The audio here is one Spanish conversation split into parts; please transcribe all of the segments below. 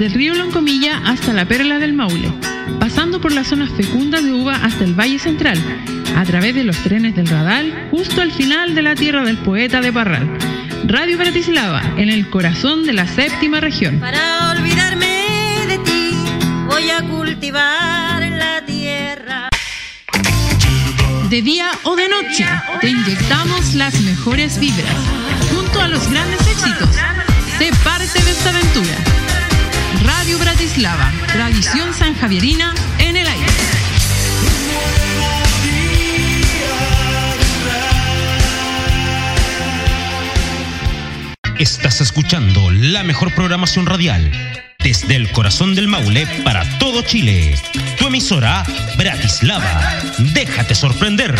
desde el río Loncomilla hasta la Perla del Maule, pasando por las zonas fecundas de uva hasta el Valle Central, a través de los trenes del Radal, justo al final de la tierra del poeta de Parral. Radio Bratislava, en el corazón de la séptima región. Para olvidarme de ti, voy a cultivar la tierra. De día o de noche, te inyectamos las mejores vibras, junto a los grandes éxitos. Sé parte de esta aventura. Bratislava, tradición sanjavierina en el aire. Estás escuchando la mejor programación radial desde el corazón del Maule para todo Chile. Tu emisora Bratislava. Déjate sorprender.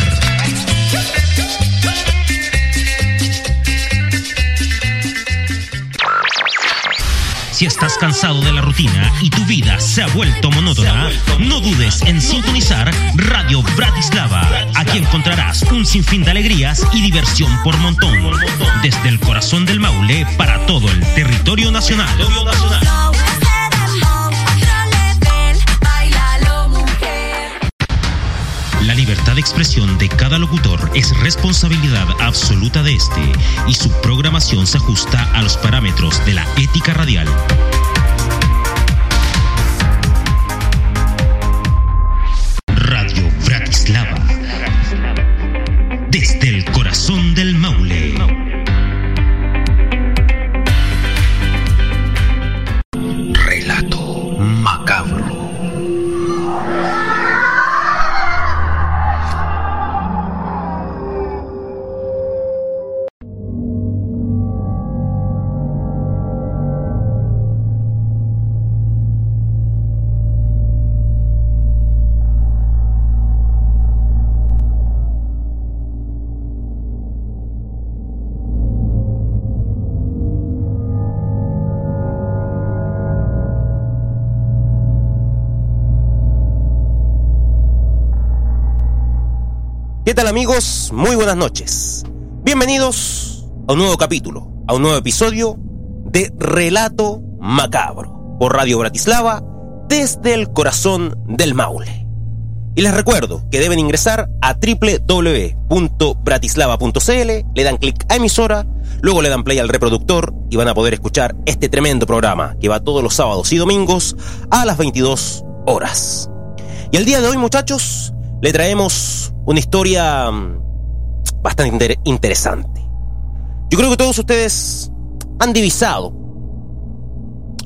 Si estás cansado de la rutina y tu vida se ha vuelto monótona, no dudes en sintonizar Radio Bratislava. Aquí encontrarás un sinfín de alegrías y diversión por montón. Desde el corazón del Maule para todo el territorio nacional. La libertad de expresión de cada locutor es responsabilidad absoluta de este y su programación se ajusta a los parámetros de la ética radial. Radio Bratislava. Desde el corazón del Maule. Amigos? Muy buenas noches. Bienvenidos a un nuevo capítulo, a un nuevo episodio de Relato Macabro por Radio Bratislava desde el corazón del Maule. Y les recuerdo que deben ingresar a www.bratislava.cl, le dan clic a emisora, luego le dan play al reproductor y van a poder escuchar este tremendo programa que va todos los sábados y domingos a las 22 horas. Y el día de hoy muchachos, le traemos una historia mm, bastante inter- interesante. Yo creo que todos ustedes han divisado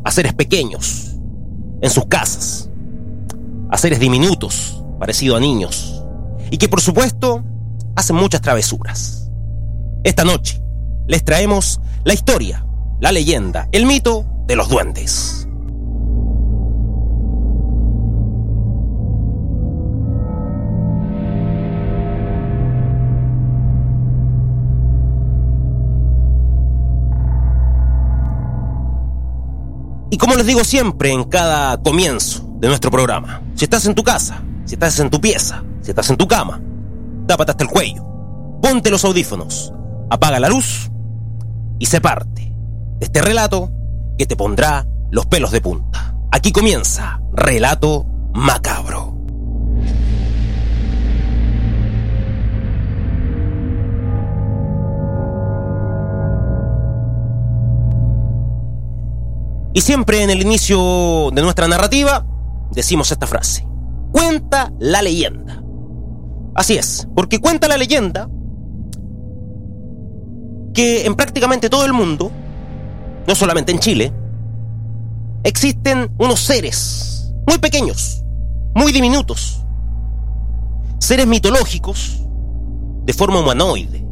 a seres pequeños en sus casas, a seres diminutos, parecidos a niños, y que por supuesto hacen muchas travesuras. Esta noche les traemos la historia, la leyenda, el mito de los duendes. Y como les digo siempre en cada comienzo de nuestro programa, si estás en tu casa, si estás en tu pieza, si estás en tu cama, tápate hasta el cuello, ponte los audífonos, apaga la luz y se parte de este relato que te pondrá los pelos de punta. Aquí comienza Relato Macabro. Y siempre en el inicio de nuestra narrativa decimos esta frase. Cuenta la leyenda. Así es, porque cuenta la leyenda que en prácticamente todo el mundo, no solamente en Chile, existen unos seres muy pequeños, muy diminutos, seres mitológicos de forma humanoide,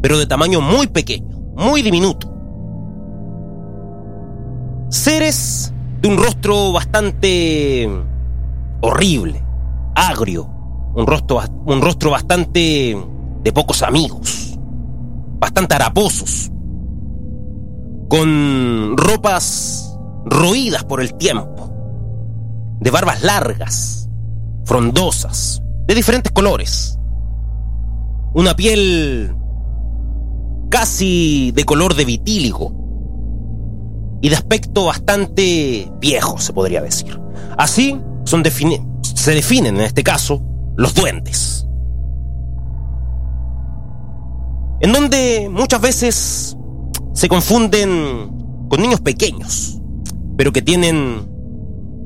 pero de tamaño muy pequeño, muy diminuto. Seres de un rostro bastante horrible, agrio, un rostro, un rostro bastante de pocos amigos, bastante haraposos, con ropas roídas por el tiempo, de barbas largas, frondosas, de diferentes colores, una piel casi de color de vitíligo, y de aspecto bastante viejo, se podría decir. Así son se definen en este caso los duendes. En donde muchas veces se confunden con niños pequeños, pero que tienen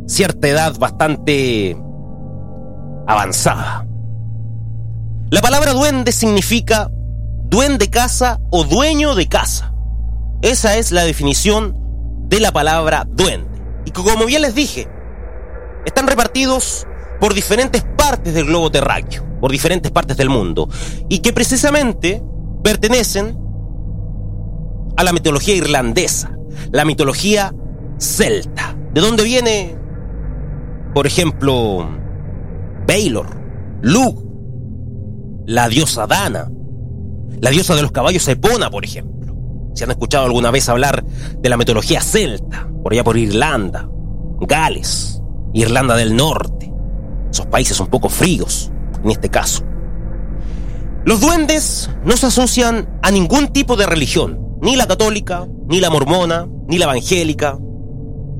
cierta edad bastante avanzada. La palabra duende significa duende casa o dueño de casa. Esa es la definición de la palabra duende. Y como bien les dije, están repartidos por diferentes partes del globo terráqueo, por diferentes partes del mundo, y que precisamente pertenecen a la mitología irlandesa, la mitología celta. ¿De dónde viene, por ejemplo, Baylor, Lug, la diosa Dana, la diosa de los caballos Epona, por ejemplo? Si han escuchado alguna vez hablar de la mitología celta, por allá por Irlanda, Gales, Irlanda del Norte, esos países un poco fríos, en este caso. Los duendes no se asocian a ningún tipo de religión, ni la católica, ni la mormona, ni la evangélica,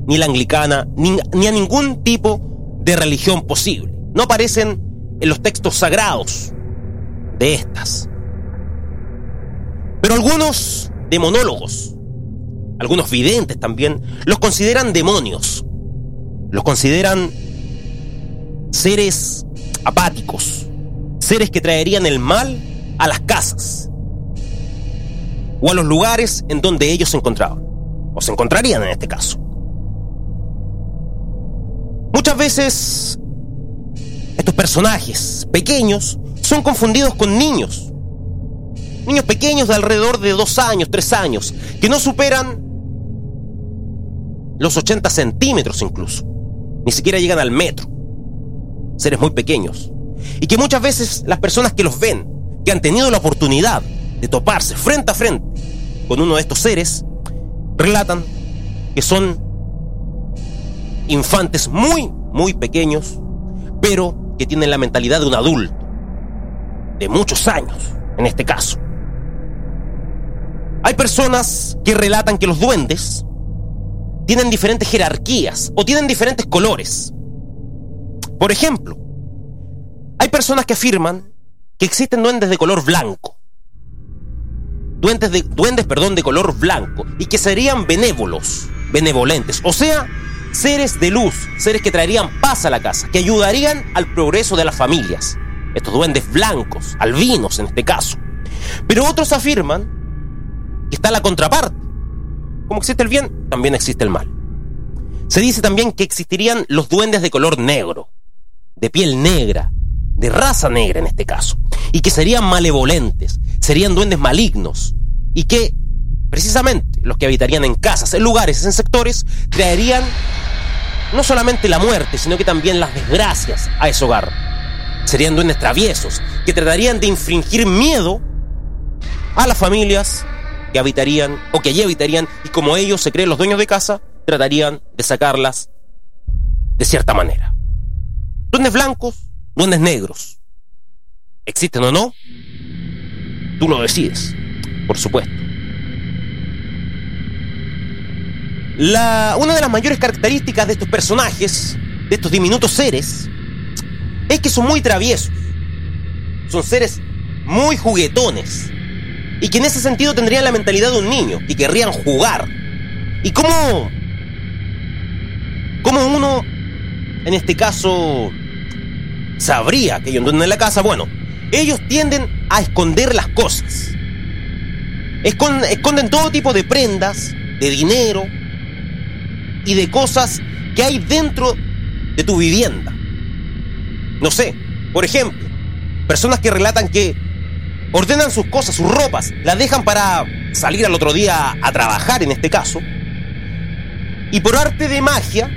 ni la anglicana, ni, a ningún tipo de religión posible. No aparecen en los textos sagrados de estas. Pero algunos demonólogos, algunos videntes también, los consideran demonios. Los consideran seres apáticos, seres que traerían el mal a las casas o a los lugares en donde ellos se encontraban, o se encontrarían en este caso. Muchas veces estos personajes pequeños son confundidos con niños, niños pequeños de alrededor de dos años, tres años, que no superan los 80 centímetros incluso, ni siquiera llegan al metro, seres muy pequeños. Y que muchas veces las personas que los ven, que han tenido la oportunidad de toparse frente a frente con uno de estos seres, relatan que son infantes muy, muy pequeños, pero que tienen la mentalidad de un adulto, de muchos años, en este caso. Hay personas que relatan que los duendes tienen diferentes jerarquías o tienen diferentes colores. Por ejemplo, hay personas que afirman que existen duendes de color blanco. Duendes, de, duendes perdón, de color blanco. Y que serían benévolos, benevolentes. O sea, seres de luz, seres que traerían paz a la casa, que ayudarían al progreso de las familias. Estos duendes blancos, albinos en este caso. Pero otros afirman está la contraparte. Como existe el bien, también existe el mal. Se dice también que existirían los duendes de color negro, de piel negra, de raza negra en este caso, y que serían malevolentes, serían duendes malignos, y que precisamente los que habitarían en casas, en lugares, en sectores, traerían no solamente la muerte, sino que también las desgracias a ese hogar. Serían duendes traviesos, que tratarían de infringir miedo a las familias que habitarían o que allí habitarían, y como ellos se creen los dueños de casa, tratarían de sacarlas de cierta manera. Duendes blancos, duendes negros. ¿Existen o no? Tú lo decides, por supuesto. La, una de las mayores características de estos personajes, de estos diminutos seres, es que son muy traviesos. Son seres muy juguetones. Y que en ese sentido tendrían la mentalidad de un niño y querrían jugar. ¿Y cómo? ¿Cómo uno, en este caso, sabría que un duende en la casa, bueno, ellos tienden a esconder las cosas. Esconden, todo tipo de prendas, de dinero y de cosas que hay dentro de tu vivienda. No sé, por ejemplo, personas que relatan que ordenan sus cosas, sus ropas, las dejan para salir al otro día a trabajar en este caso, y por arte de magia,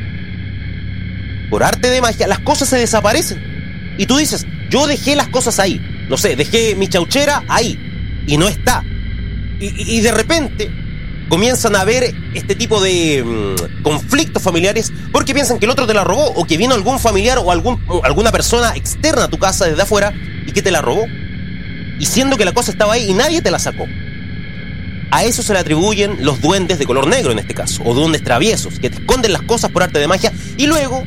por arte de magia, las cosas se desaparecen. Y tú dices, yo dejé las cosas ahí. No sé, dejé mi chauchera ahí. Y no está. Y, de repente comienzan a ver este tipo de mm, conflictos familiares porque piensan que el otro te la robó o que vino algún familiar o, algún, alguna persona externa a tu casa desde afuera y que te la robó. Y siendo que la cosa estaba ahí y nadie te la sacó. a eso se le atribuyen los duendes de color negro en este caso, o duendes traviesos, que te esconden las cosas por arte de magia y luego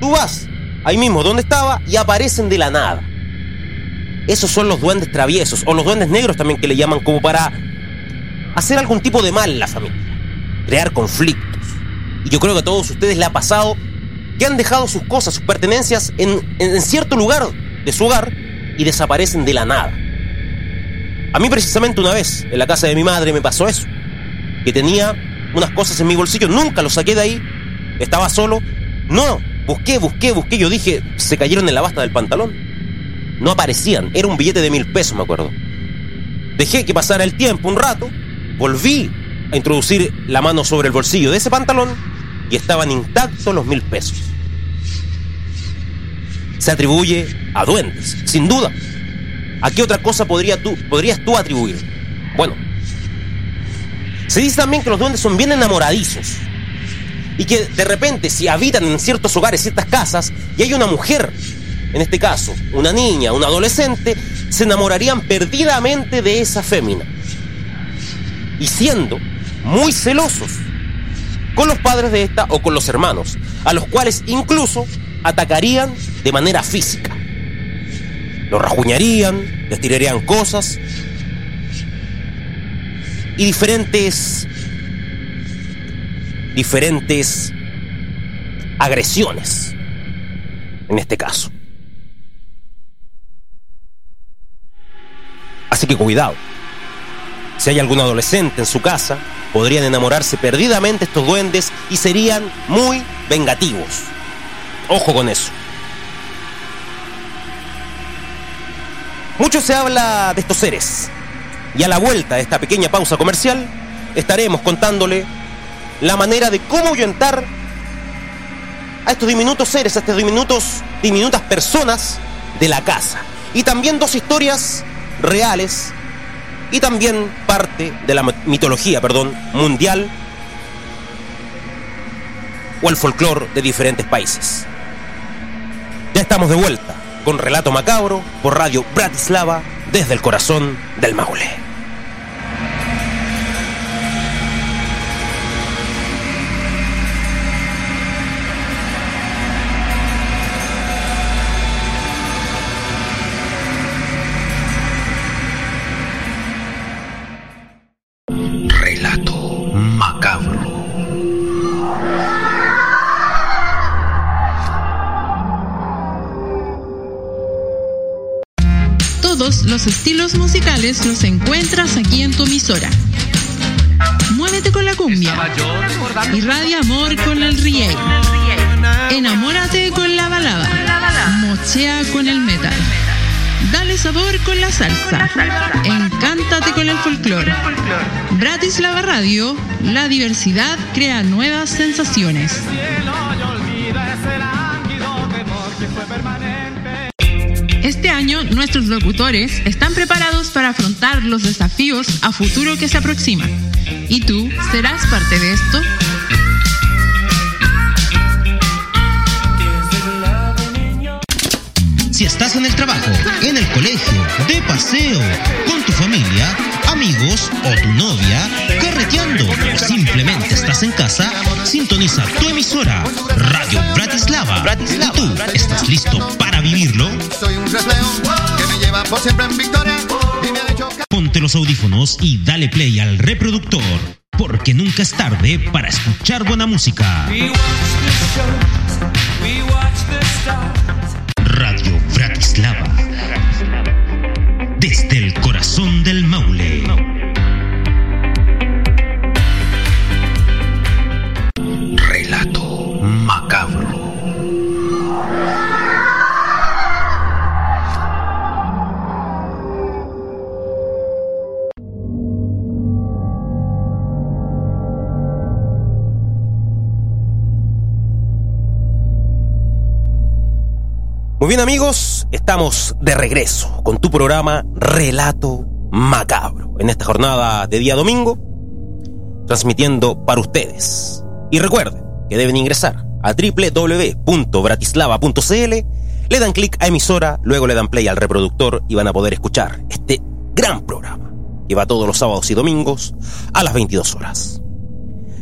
tú vas ahí mismo donde estaba y aparecen de la nada. Esos son los duendes traviesos, o los duendes negros también que le llaman como para hacer algún tipo de mal en la familia, crear conflictos. Y yo creo que a todos ustedes le ha pasado que han dejado sus cosas, sus pertenencias en, en cierto lugar de su hogar y desaparecen de la nada. A mí precisamente una vez, en la casa de mi madre, me pasó eso. Que tenía unas cosas en mi bolsillo, nunca los saqué de ahí, estaba solo. No, busqué, busqué, busqué, yo dije, se cayeron en la basta del pantalón. No aparecían, era un billete de mil pesos, me acuerdo. Dejé que pasara el tiempo un rato, volví a introducir la mano sobre el bolsillo de ese pantalón y estaban intactos los mil pesos. Se atribuye a duendes, sin duda. ¿A qué otra cosa tú, podrías tú atribuir? Bueno, se dice también que los duendes son bien enamoradizos. Y que de repente, si habitan en ciertos hogares, ciertas casas, y hay una mujer, en este caso, una niña, un adolescente, se enamorarían perdidamente de esa fémina. Y siendo muy celosos con los padres de esta o con los hermanos, a los cuales incluso atacarían de manera física. Los rajuñarían, les tirarían cosas y diferentes diferentes agresiones en este caso. Así que cuidado. Si hay algún adolescente en su casa, podrían enamorarse perdidamente estos duendes y serían muy vengativos. Ojo con eso. Mucho se habla de estos seres. Y a la vuelta de esta pequeña pausa comercial, estaremos contándole la manera de cómo ahuyentar a estos diminutos seres, a estas diminutos, diminutas personas de la casa. Y también dos historias reales y también parte de la mitología, perdón, mundial o el folclore de diferentes países. Ya estamos de vuelta con Relato Macabro por Radio Bratislava desde el corazón del Maule. Los estilos musicales los encuentras aquí en tu emisora. Muévete con la cumbia. Irradia amor con el reggae. Enamórate con la balada. Mochea con el metal. Dale sabor con la salsa. Encántate con el folclore. Bratislava Radio, la diversidad crea nuevas sensaciones. Este año nuestros locutores están preparados para afrontar los desafíos a futuro que se aproximan. ¿Y tú serás parte de esto? Si estás en el trabajo, en el colegio, de paseo, con tu familia, amigos o tu novia, carreteando o simplemente estás en casa, sintoniza tu emisora Radio Bratislava. ¿Y tú estás listo para vivirlo? Soy un que me lleva por siempre en victoria. Ponte los audífonos y dale play al reproductor, porque nunca es tarde para escuchar buena música. Radio Bratislava. Desde el corazón del Maule. Bien amigos, estamos de regreso con tu programa Relato Macabro en esta jornada de día domingo, transmitiendo para ustedes. Y recuerden que deben ingresar a www.bratislava.cl, le dan clic a emisora, luego le dan play al reproductor y van a poder escuchar este gran programa. que va todos los sábados y domingos a las 22 horas.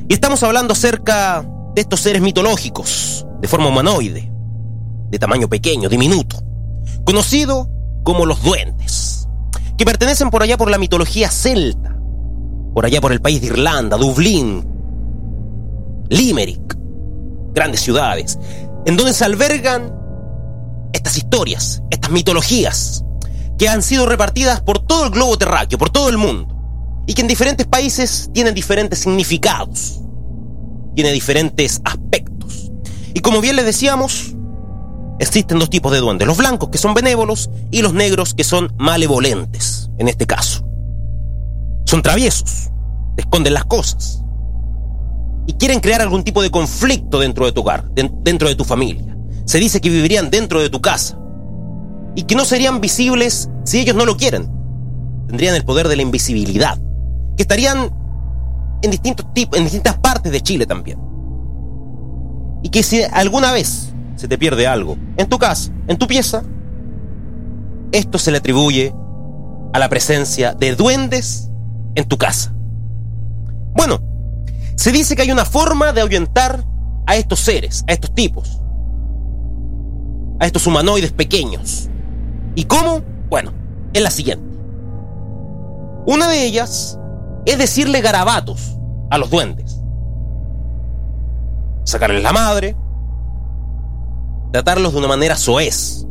Y estamos hablando acerca de estos seres mitológicos, de forma humanoide, de tamaño pequeño, diminuto, conocido como los duendes, que pertenecen por allá por la mitología celta, por allá por el país de Irlanda, Dublín, Limerick, grandes ciudades, en donde se albergan estas historias, estas mitologías, que han sido repartidas por todo el globo terráqueo, por todo el mundo, y que en diferentes países tienen diferentes significados, tiene diferentes aspectos. Y como bien les decíamos, existen dos tipos de duendes, los blancos que son benévolos y los negros que son malevolentes, en este caso. Son traviesos, te esconden las cosas y quieren crear algún tipo de conflicto dentro de tu hogar, dentro de tu familia. Se dice que vivirían dentro de tu casa y que no serían visibles si ellos no lo quieren. Tendrían el poder de la invisibilidad, que estarían en distintos tipos, en distintas partes de Chile también. Y que si alguna vez se te pierde algo en tu casa, en tu pieza, esto se le atribuye a la presencia de duendes en tu casa. Bueno, se dice que hay una forma de ahuyentar a estos seres, a estos tipos, a estos humanoides pequeños. ¿Y cómo? Bueno, es la siguiente. Una de ellas es decirle garabatos a los duendes. Sacarles la madre, tratarlos de una manera soez,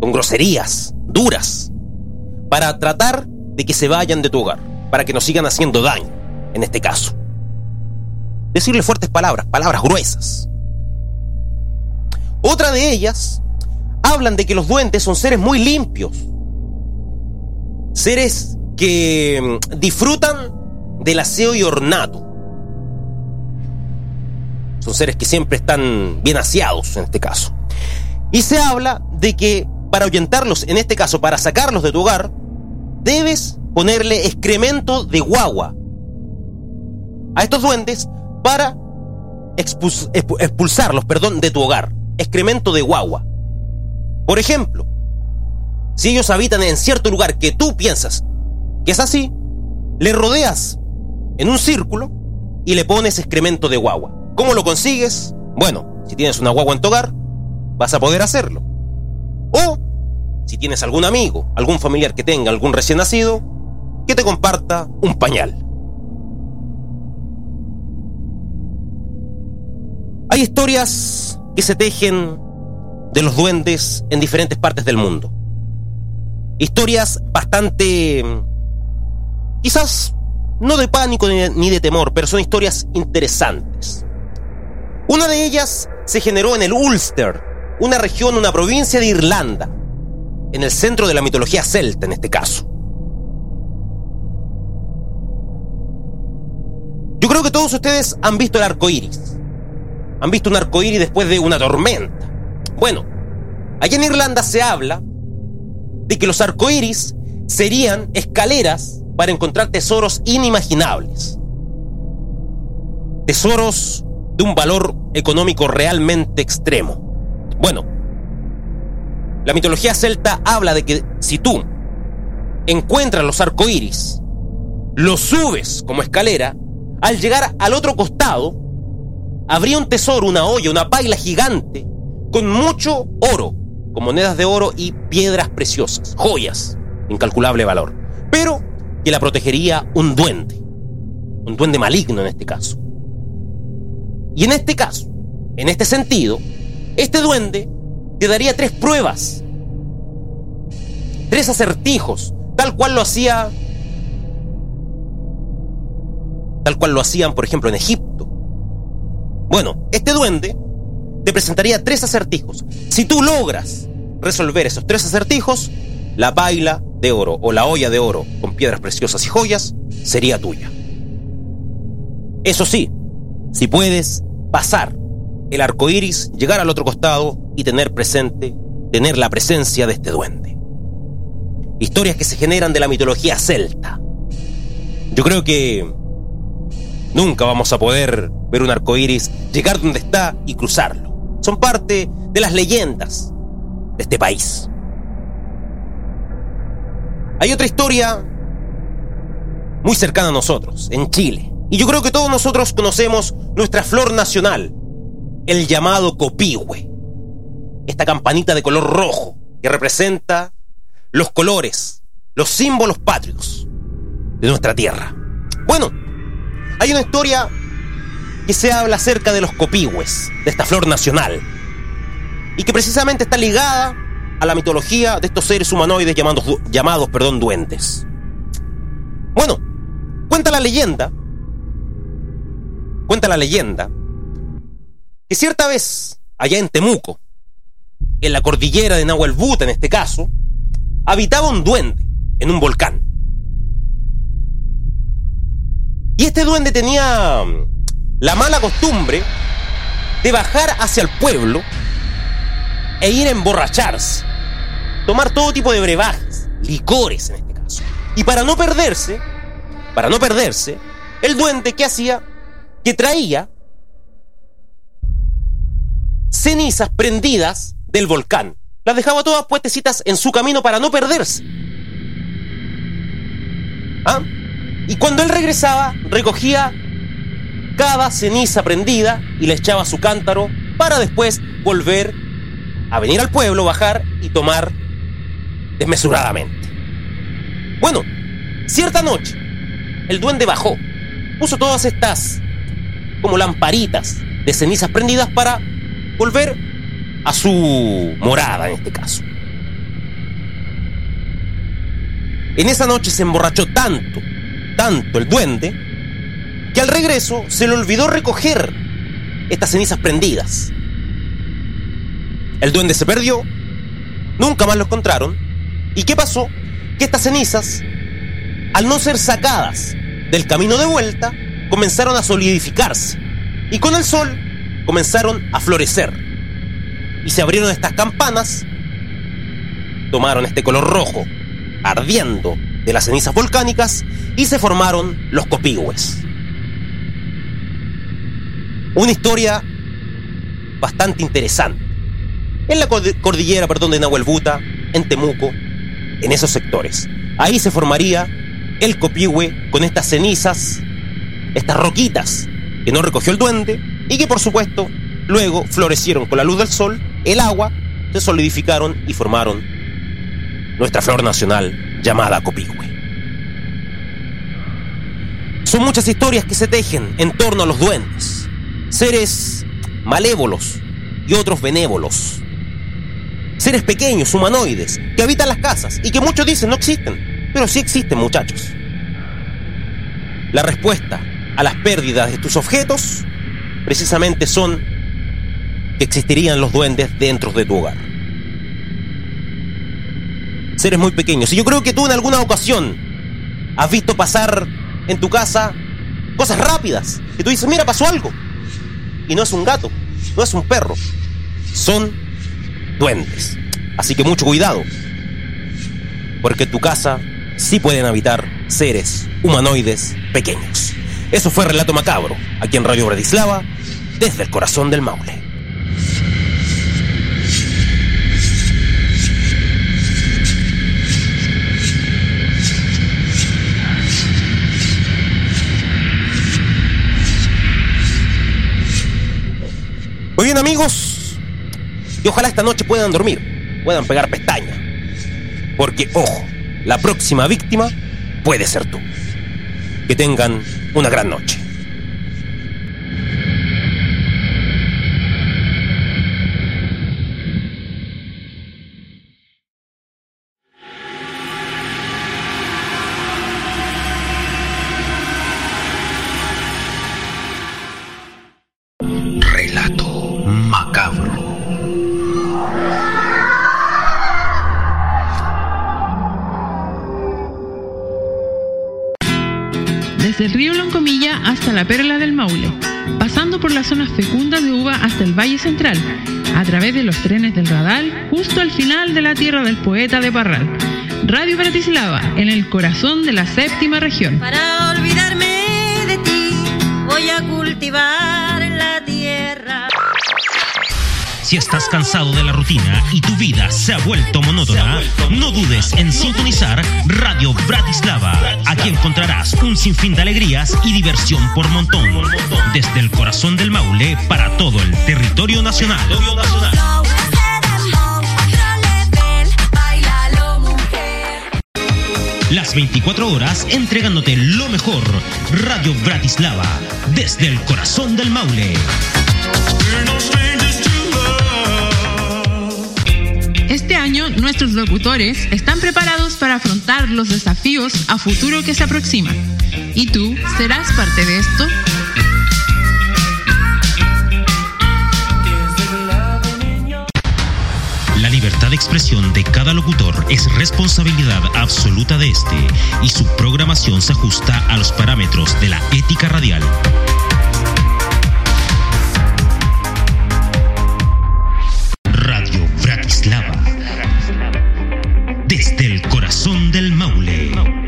con groserías duras, para tratar de que se vayan de tu hogar, para que no sigan haciendo daño en este caso. Decirle fuertes palabras, palabras gruesas. Otra de ellas hablan de que los duendes son seres muy limpios. Seres que mm, disfrutan del aseo y ornato. Son seres que siempre están bien aseados en este caso. Y se habla de que para ahuyentarlos, en este caso para sacarlos de tu hogar, debes ponerle excremento de guagua a estos duendes para expulsarlos, perdón, de tu hogar. Excremento de guagua. Por ejemplo, si ellos habitan en cierto lugar que tú piensas que es así, le rodeas en un círculo y le pones excremento de guagua. ¿Cómo lo consigues? Bueno, si tienes una guagua en tu hogar, vas a poder hacerlo. O, si tienes algún amigo, algún familiar que tenga algún recién nacido, que te comparta un pañal. Hay historias que se tejen de los duendes en diferentes partes del mundo. Historias bastante... quizás no de pánico ni de temor, pero son historias interesantes. Una de ellas se generó en el Ulster, una región, una provincia de Irlanda, en el centro de la mitología celta en este caso. Yo creo que todos ustedes han visto el arco iris han visto un arcoíris después de una tormenta. Bueno, allá en Irlanda se habla de que los arcoíris serían escaleras para encontrar tesoros inimaginables. Tesoros de un valor económico realmente extremo. Bueno, la mitología celta habla de que si tú encuentras los arcoíris, los subes como escalera, al llegar al otro costado, habría un tesoro, una olla, una paila gigante con mucho oro, con monedas de oro y piedras preciosas, joyas, incalculable valor, pero que la protegería un duende, un duende maligno en este caso. Y en este caso, en este sentido, este duende te daría tres pruebas, tres acertijos, tal cual lo hacía, tal cual lo hacían, por ejemplo, en Egipto bueno, este duende te presentaría tres acertijos. Si tú logras resolver esos tres acertijos, la paila de oro o la olla de oro con piedras preciosas y joyas sería tuya. Eso sí, si puedes pasar el arco iris, llegar al otro costado y tener presente, tener la presencia de este duende. Historias que se generan de la mitología celta. Yo creo que nunca vamos a poder ver un arco iris, llegar donde está y cruzarlo. Son parte de las leyendas de este país. Hay otra historia muy cercana a nosotros, en Chile. Y yo creo que todos nosotros conocemos nuestra flor nacional, el llamado copihue. Esta campanita de color rojo que representa los colores, los símbolos patrios de nuestra tierra. Bueno, hay una historia que se habla acerca de los copihues, de esta flor nacional, y que precisamente está ligada a la mitología de estos seres humanoides llamados, llamados perdón, duendes. Bueno, cuenta la leyenda, cuenta la leyenda, que cierta vez, allá en Temuco, en la cordillera de Nahuelbuta en este caso, habitaba un duende en un volcán. Y este duende tenía mm, la mala costumbre de bajar hacia el pueblo e ir a emborracharse, tomar todo tipo de brebajes, licores en este caso. Y para no perderse, para no perderse, el duende que hacía, que traía cenizas prendidas del volcán. Las dejaba todas puestecitas en su camino para no perderse. ¿Ah? Y cuando él regresaba, recogía cada ceniza prendida y le echaba su cántaro para después volver a venir al pueblo, bajar y tomar desmesuradamente. Bueno, cierta noche, el duende bajó, puso todas estas como lamparitas de cenizas prendidas para volver a su morada en este caso. En esa noche se emborrachó tanto, tanto el duende, que al regreso se le olvidó recoger estas cenizas prendidas. El duende se perdió, nunca más lo encontraron. ¿Y qué pasó? Que estas cenizas, al no ser sacadas del camino de vuelta, comenzaron a solidificarse. Y con el sol comenzaron a florecer. Y se abrieron estas campanas, tomaron este color rojo, ardiendo de las cenizas volcánicas, y se formaron los copihue. Una historia bastante interesante. En la cordillera, perdón, de Nahuelbuta, en Temuco, en esos sectores. Ahí se formaría el copihue con estas cenizas, estas roquitas que no recogió el duende y que por supuesto luego florecieron con la luz del sol, el agua, se solidificaron y formaron nuestra flor nacional llamada copihue. Son muchas historias que se tejen en torno a los duendes, seres malévolos y otros benévolos, seres pequeños, humanoides, que habitan las casas y que muchos dicen no existen, pero sí existen muchachos. La respuesta a las pérdidas de tus objetos precisamente son que existirían los duendes dentro de tu hogar. Seres muy pequeños. Y yo creo que tú en alguna ocasión has visto pasar en tu casa cosas rápidas. Y tú dices, mira, pasó algo. Y no es un gato, no es un perro. Son duendes. Así que mucho cuidado. Porque en tu casa sí pueden habitar seres humanoides pequeños. Eso fue Relato Macabro, aquí en Radio Bratislava, desde el corazón del Maule. Muy bien amigos, y ojalá esta noche puedan dormir, puedan pegar pestaña. Porque, ojo, la próxima víctima puede ser tú. Que tengan una gran noche. Desde el río Loncomilla hasta la Perla del Maule, pasando por las zonas fecundas de uva hasta el Valle Central, a través de los trenes del Radal, justo al final de la tierra del poeta de Parral. Radio Bratislava, en el corazón de la séptima región. Para olvidarme de ti, voy a cultivar Si estás cansado de la rutina y tu vida se ha vuelto monótona, no dudes en sintonizar Radio Bratislava. Aquí encontrarás un sinfín de alegrías y diversión por montón. Desde el corazón del Maule para todo el territorio nacional. Las 24 horas entregándote lo mejor. Radio Bratislava, desde el corazón del Maule. Año nuestros locutores están preparados para afrontar los desafíos a futuro que se aproximan. ¿Y tú serás parte de esto? La libertad de expresión de cada locutor es responsabilidad absoluta de este y su programación se ajusta a los parámetros de la ética radial. desde el corazón del Maule.